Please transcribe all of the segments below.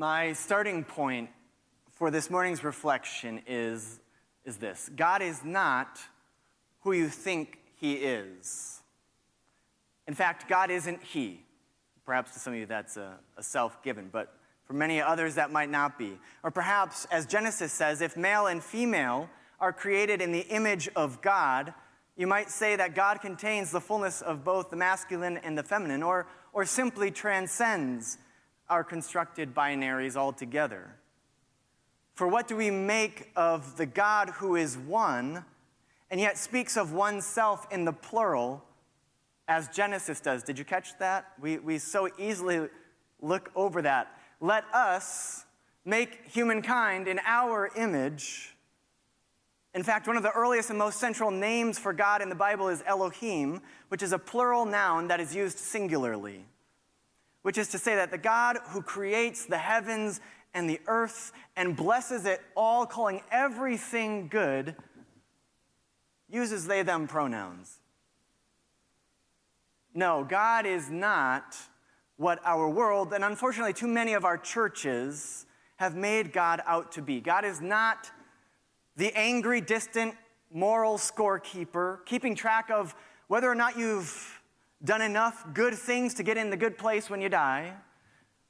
My starting point for this morning's reflection is, is this God is not who you think He is. In fact, God isn't He. Perhaps to some of you that's a, a self given, but for many others that might not be. Or perhaps, as Genesis says, if male and female are created in the image of God, you might say that God contains the fullness of both the masculine and the feminine, or, or simply transcends our constructed binaries altogether. For what do we make of the God who is one, and yet speaks of oneself in the plural, as Genesis does? Did you catch that? We, we so easily look over that. Let us make humankind in our image in fact, one of the earliest and most central names for God in the Bible is Elohim, which is a plural noun that is used singularly, which is to say that the God who creates the heavens and the earth and blesses it all, calling everything good, uses they them pronouns. No, God is not what our world, and unfortunately, too many of our churches have made God out to be. God is not the angry, distant, moral scorekeeper, keeping track of whether or not you've done enough good things to get in the good place when you die,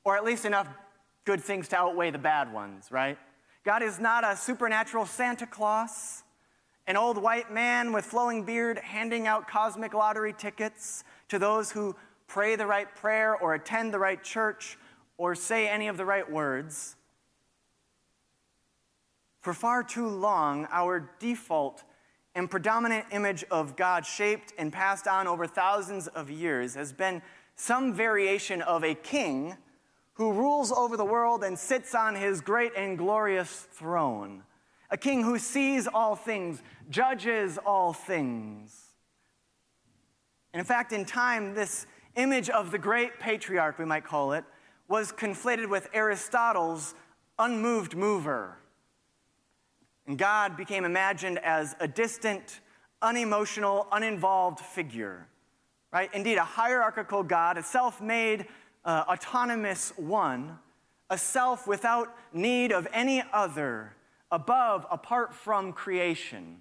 or at least enough good things to outweigh the bad ones, right? God is not a supernatural Santa Claus, an old white man with flowing beard handing out cosmic lottery tickets to those who pray the right prayer or attend the right church or say any of the right words. For far too long, our default and predominant image of God, shaped and passed on over thousands of years, has been some variation of a king who rules over the world and sits on his great and glorious throne. A king who sees all things, judges all things. And in fact, in time, this image of the great patriarch, we might call it, was conflated with Aristotle's unmoved mover. And God became imagined as a distant, unemotional, uninvolved figure, right? Indeed, a hierarchical God, a self made, uh, autonomous one, a self without need of any other, above, apart from creation.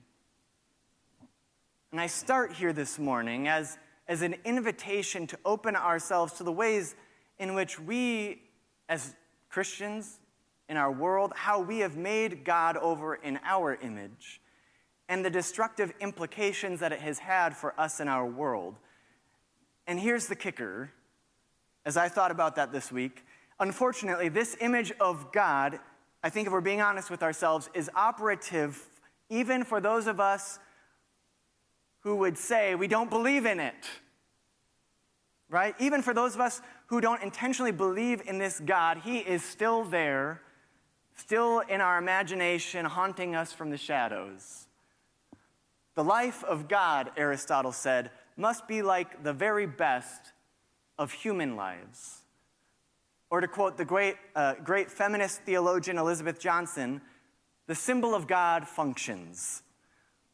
And I start here this morning as, as an invitation to open ourselves to the ways in which we, as Christians, in our world, how we have made God over in our image, and the destructive implications that it has had for us in our world. And here's the kicker as I thought about that this week. Unfortunately, this image of God, I think if we're being honest with ourselves, is operative even for those of us who would say we don't believe in it. Right? Even for those of us who don't intentionally believe in this God, He is still there still in our imagination, haunting us from the shadows. The life of God, Aristotle said, must be like the very best of human lives. Or to quote the great, uh, great feminist theologian Elizabeth Johnson, the symbol of God functions,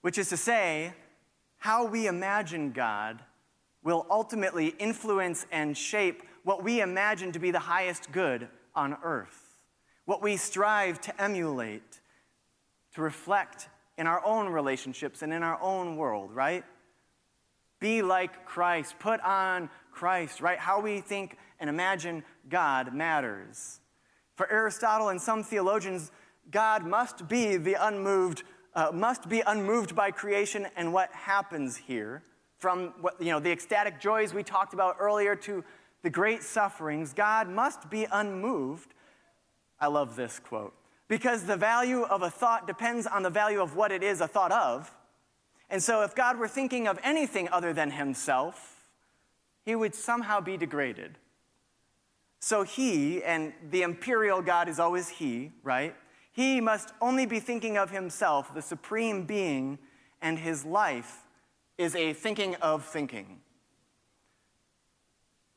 which is to say, how we imagine God will ultimately influence and shape what we imagine to be the highest good on earth what we strive to emulate, to reflect in our own relationships and in our own world, right? Be like Christ, put on Christ, right? How we think and imagine God matters. For Aristotle and some theologians, God must be the unmoved, uh, must be unmoved by creation and what happens here. From what, you know, the ecstatic joys we talked about earlier to the great sufferings, God must be unmoved I love this quote. Because the value of a thought depends on the value of what it is a thought of. And so, if God were thinking of anything other than himself, he would somehow be degraded. So, he, and the imperial God is always he, right? He must only be thinking of himself, the supreme being, and his life is a thinking of thinking.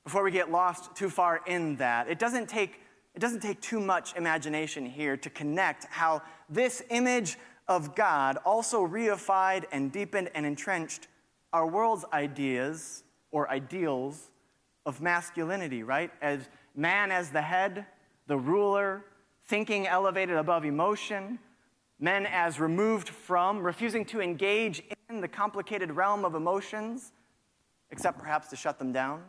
Before we get lost too far in that, it doesn't take it doesn't take too much imagination here to connect how this image of God also reified and deepened and entrenched our world's ideas or ideals of masculinity, right? As man as the head, the ruler, thinking elevated above emotion, men as removed from, refusing to engage in the complicated realm of emotions, except perhaps to shut them down.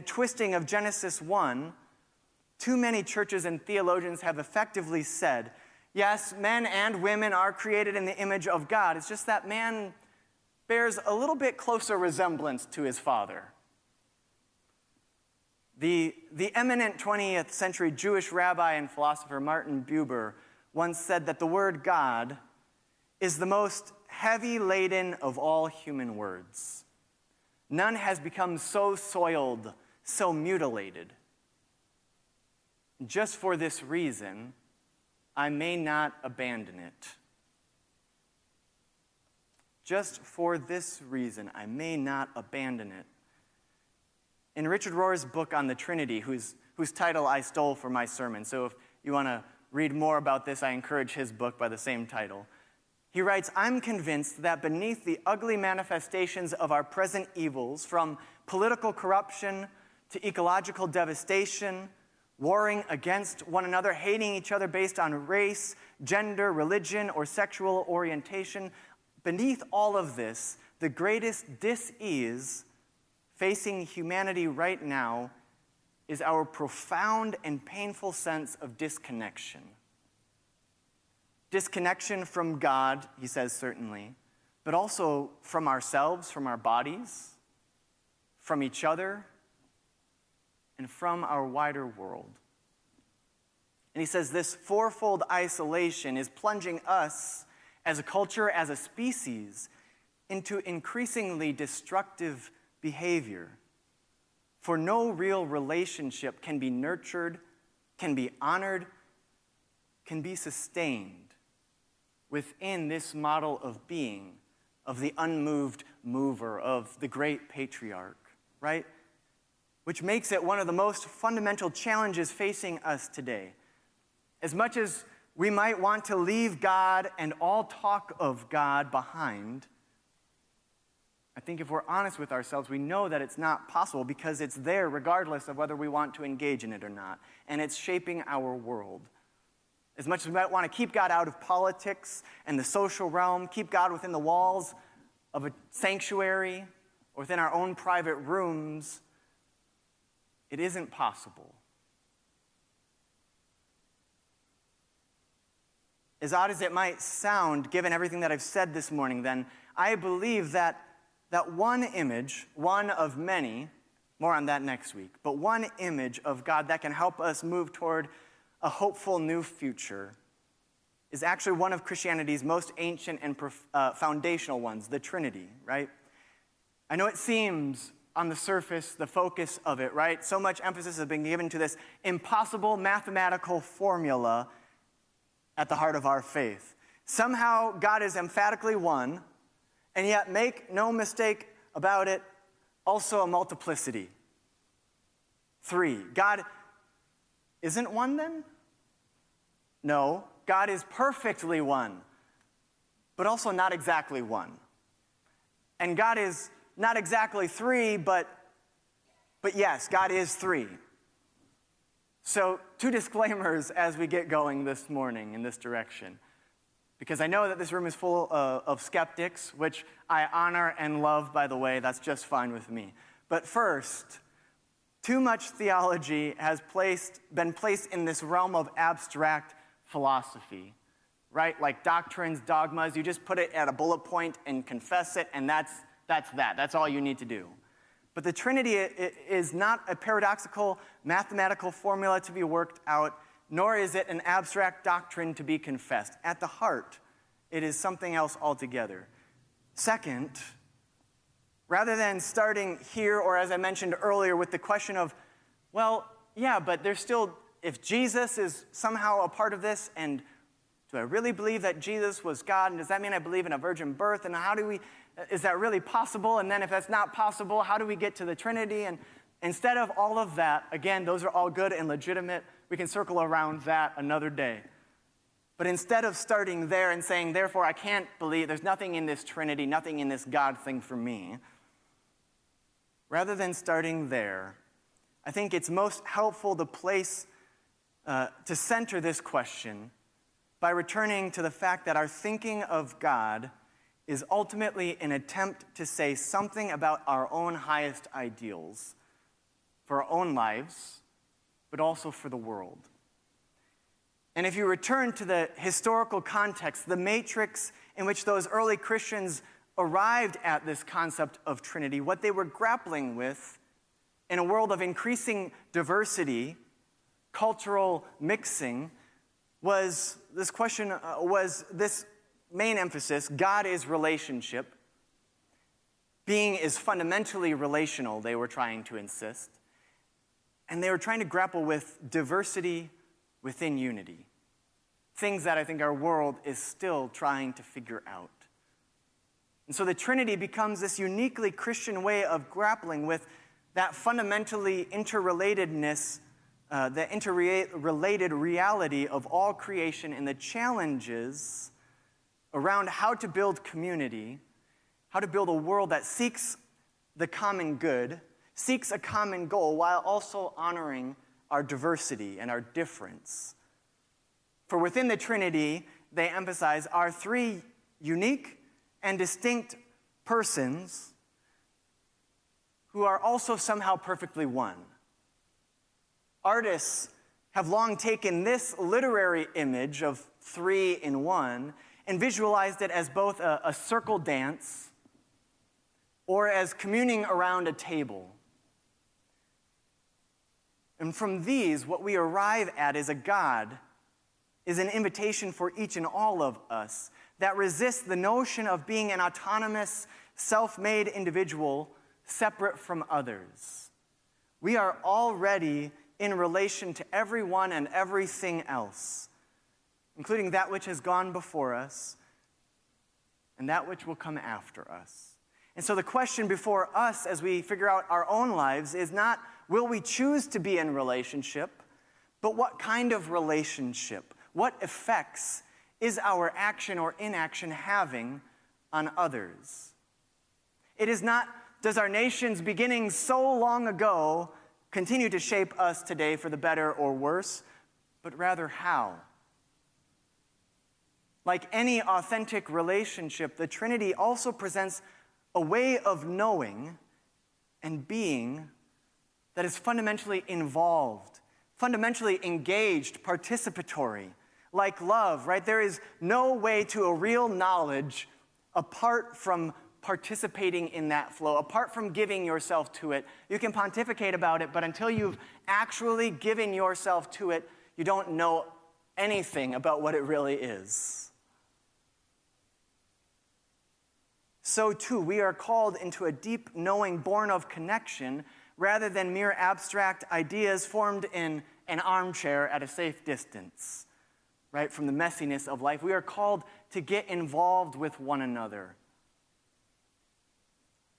A twisting of Genesis 1, too many churches and theologians have effectively said, yes, men and women are created in the image of God. It's just that man bears a little bit closer resemblance to his father. The, the eminent 20th century Jewish rabbi and philosopher Martin Buber once said that the word God is the most heavy laden of all human words. None has become so soiled, so mutilated. Just for this reason, I may not abandon it. Just for this reason, I may not abandon it. In Richard Rohr's book on the Trinity, whose, whose title I stole for my sermon, so if you want to read more about this, I encourage his book by the same title. He writes I'm convinced that beneath the ugly manifestations of our present evils, from political corruption to ecological devastation, warring against one another, hating each other based on race, gender, religion, or sexual orientation, beneath all of this, the greatest dis-ease facing humanity right now is our profound and painful sense of disconnection. Disconnection from God, he says, certainly, but also from ourselves, from our bodies, from each other, and from our wider world. And he says this fourfold isolation is plunging us as a culture, as a species, into increasingly destructive behavior for no real relationship can be nurtured, can be honored, can be sustained within this model of being, of the unmoved mover, of the great patriarch, right? Which makes it one of the most fundamental challenges facing us today. As much as we might want to leave God and all talk of God behind, I think if we're honest with ourselves, we know that it's not possible because it's there regardless of whether we want to engage in it or not. And it's shaping our world. As much as we might want to keep God out of politics and the social realm, keep God within the walls of a sanctuary or within our own private rooms, it isn't possible. As odd as it might sound, given everything that I've said this morning, then, I believe that that one image, one of many, more on that next week, but one image of God that can help us move toward a hopeful new future is actually one of Christianity's most ancient and uh, foundational ones, the Trinity, right? I know it seems on the surface the focus of it, right? So much emphasis has been given to this impossible mathematical formula at the heart of our faith. Somehow, God is emphatically one, and yet, make no mistake about it, also a multiplicity. Three, God isn't one then? No, God is perfectly one, but also not exactly one. And God is not exactly three, but, but yes, God is three. So, two disclaimers as we get going this morning in this direction because I know that this room is full uh, of skeptics, which I honor and love, by the way. That's just fine with me. But first, too much theology has placed, been placed in this realm of abstract philosophy, right? Like doctrines, dogmas, you just put it at a bullet point and confess it, and that's, that's that. That's all you need to do. But the Trinity is not a paradoxical mathematical formula to be worked out nor is it an abstract doctrine to be confessed. At the heart, it is something else altogether. Second, rather than starting here, or as I mentioned earlier, with the question of, well, yeah, but there's still, if Jesus is somehow a part of this, and do I really believe that Jesus was God? And does that mean I believe in a virgin birth? And how do we, is that really possible? And then if that's not possible, how do we get to the Trinity? And instead of all of that, again, those are all good and legitimate we can circle around that another day. But instead of starting there and saying, therefore, I can't believe, there's nothing in this Trinity, nothing in this God thing for me, rather than starting there, I think it's most helpful to place, uh, to center this question by returning to the fact that our thinking of God is ultimately an attempt to say something about our own highest ideals for our own lives, but also for the world. And if you return to the historical context, the matrix in which those early Christians arrived at this concept of Trinity, what they were grappling with in a world of increasing diversity, cultural mixing, was this question uh, was this main emphasis God is relationship. Being is fundamentally relational, they were trying to insist. And they were trying to grapple with diversity within unity. Things that I think our world is still trying to figure out. And so the Trinity becomes this uniquely Christian way of grappling with that fundamentally interrelatedness uh, the interrelated reality of all creation and the challenges around how to build community, how to build a world that seeks the common good, seeks a common goal, while also honoring our diversity and our difference. For within the Trinity, they emphasize our three unique and distinct persons who are also somehow perfectly one. Artists have long taken this literary image of three in one and visualized it as both a, a circle dance or as communing around a table. And from these, what we arrive at is a God, is an invitation for each and all of us that resists the notion of being an autonomous, self made individual separate from others. We are already in relation to everyone and everything else, including that which has gone before us and that which will come after us. And so the question before us as we figure out our own lives is not will we choose to be in relationship, but what kind of relationship? What effects is our action or inaction having on others? It is not, does our nation's beginning so long ago continue to shape us today for the better or worse, but rather how. Like any authentic relationship, the Trinity also presents a way of knowing and being that is fundamentally involved, fundamentally engaged, participatory. Like love, right? There is no way to a real knowledge apart from participating in that flow, apart from giving yourself to it. You can pontificate about it, but until you've actually given yourself to it, you don't know anything about what it really is. So, too, we are called into a deep knowing born of connection rather than mere abstract ideas formed in an armchair at a safe distance, right, from the messiness of life. We are called to get involved with one another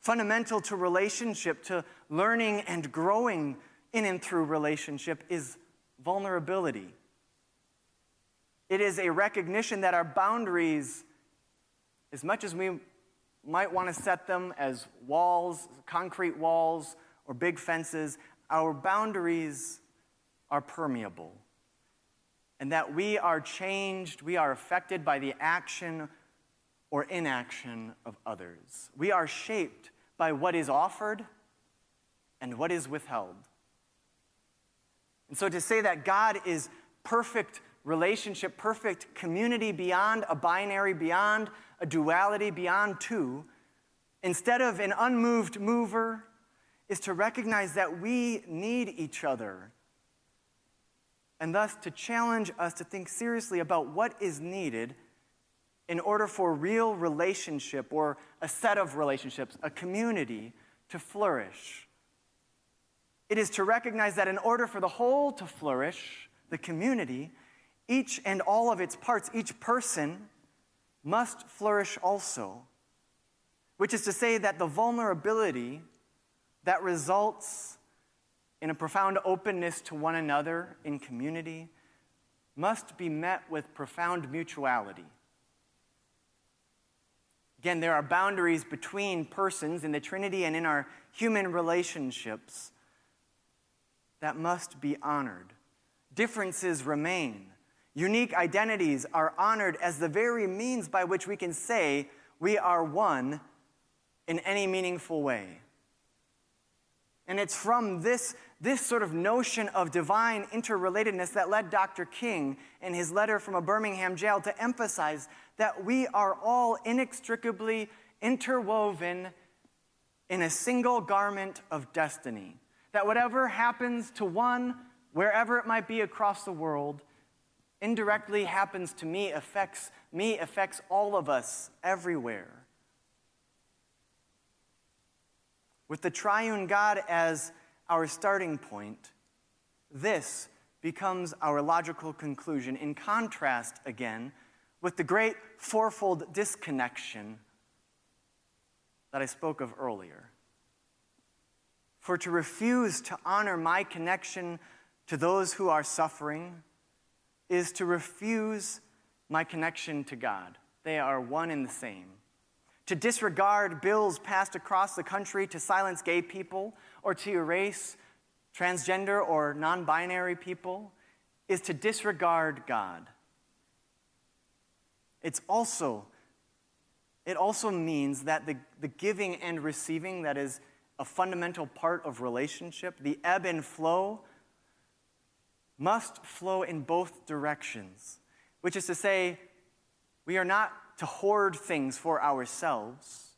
Fundamental to relationship, to learning and growing in and through relationship, is vulnerability. It is a recognition that our boundaries, as much as we might want to set them as walls, concrete walls, or big fences, our boundaries are permeable. And that we are changed, we are affected by the action or inaction of others. We are shaped by what is offered and what is withheld. And so to say that God is perfect relationship, perfect community beyond a binary, beyond a duality, beyond two, instead of an unmoved mover, is to recognize that we need each other. And thus to challenge us to think seriously about what is needed in order for real relationship or a set of relationships, a community, to flourish. It is to recognize that in order for the whole to flourish, the community, each and all of its parts, each person, must flourish also. Which is to say that the vulnerability that results in a profound openness to one another in community must be met with profound mutuality. Again, there are boundaries between persons in the Trinity and in our human relationships. that must be honored. Differences remain. Unique identities are honored as the very means by which we can say we are one in any meaningful way. And it's from this, this sort of notion of divine interrelatedness that led Dr. King in his letter from a Birmingham jail to emphasize that we are all inextricably interwoven in a single garment of destiny. That whatever happens to one, wherever it might be across the world, indirectly happens to me, affects me, affects all of us everywhere. With the triune God as our starting point, this becomes our logical conclusion, in contrast, again, with the great fourfold disconnection that I spoke of earlier. For to refuse to honor my connection to those who are suffering is to refuse my connection to God. They are one and the same to disregard bills passed across the country to silence gay people or to erase transgender or non binary people is to disregard God. It's also, it also means that the, the giving and receiving that is a fundamental part of relationship, the ebb and flow, must flow in both directions, which is to say, we are not to hoard things for ourselves.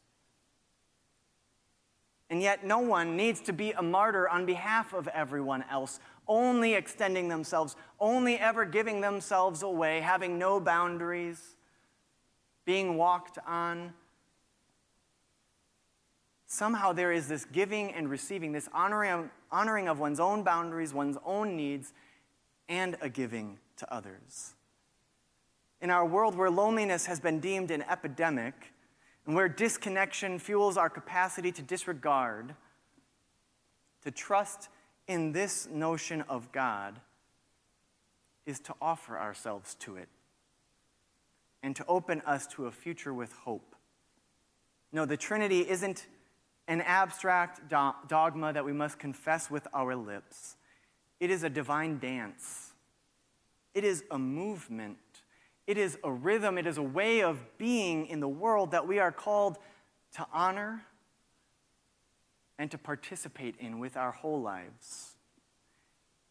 And yet, no one needs to be a martyr on behalf of everyone else, only extending themselves, only ever giving themselves away, having no boundaries, being walked on. Somehow, there is this giving and receiving, this honoring, honoring of one's own boundaries, one's own needs, and a giving to others in our world where loneliness has been deemed an epidemic and where disconnection fuels our capacity to disregard, to trust in this notion of God is to offer ourselves to it and to open us to a future with hope. No, the Trinity isn't an abstract do- dogma that we must confess with our lips. It is a divine dance. It is a movement it is a rhythm, it is a way of being in the world that we are called to honor and to participate in with our whole lives.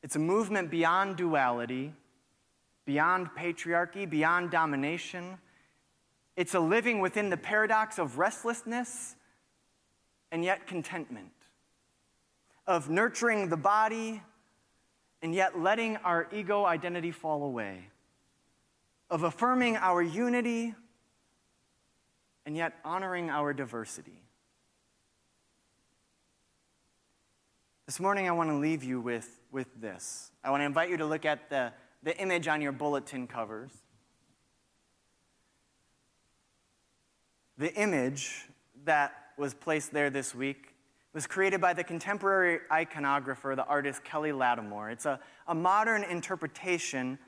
It's a movement beyond duality, beyond patriarchy, beyond domination. It's a living within the paradox of restlessness and yet contentment, of nurturing the body and yet letting our ego identity fall away of affirming our unity and yet honoring our diversity. This morning, I want to leave you with, with this. I want to invite you to look at the, the image on your bulletin covers. The image that was placed there this week was created by the contemporary iconographer, the artist Kelly Latimore. It's a, a modern interpretation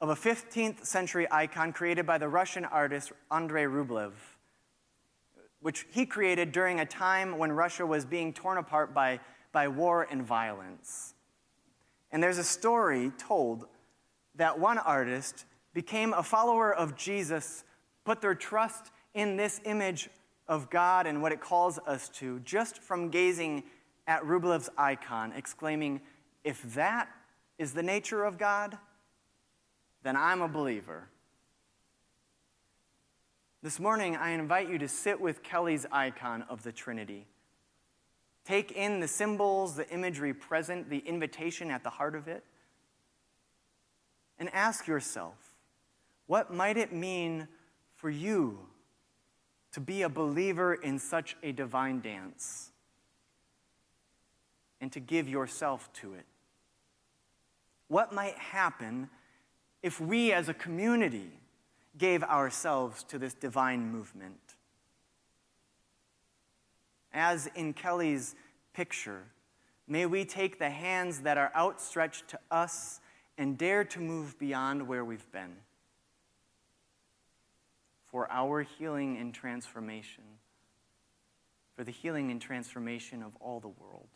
of a 15th century icon created by the Russian artist Andrei Rublev, which he created during a time when Russia was being torn apart by, by war and violence. And there's a story told that one artist became a follower of Jesus, put their trust in this image of God and what it calls us to, just from gazing at Rublev's icon, exclaiming, If that is the nature of God, then I'm a believer. This morning, I invite you to sit with Kelly's icon of the Trinity. Take in the symbols, the imagery present, the invitation at the heart of it, and ask yourself what might it mean for you to be a believer in such a divine dance and to give yourself to it? What might happen if we as a community gave ourselves to this divine movement. As in Kelly's picture, may we take the hands that are outstretched to us and dare to move beyond where we've been for our healing and transformation, for the healing and transformation of all the world.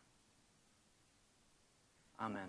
Amen.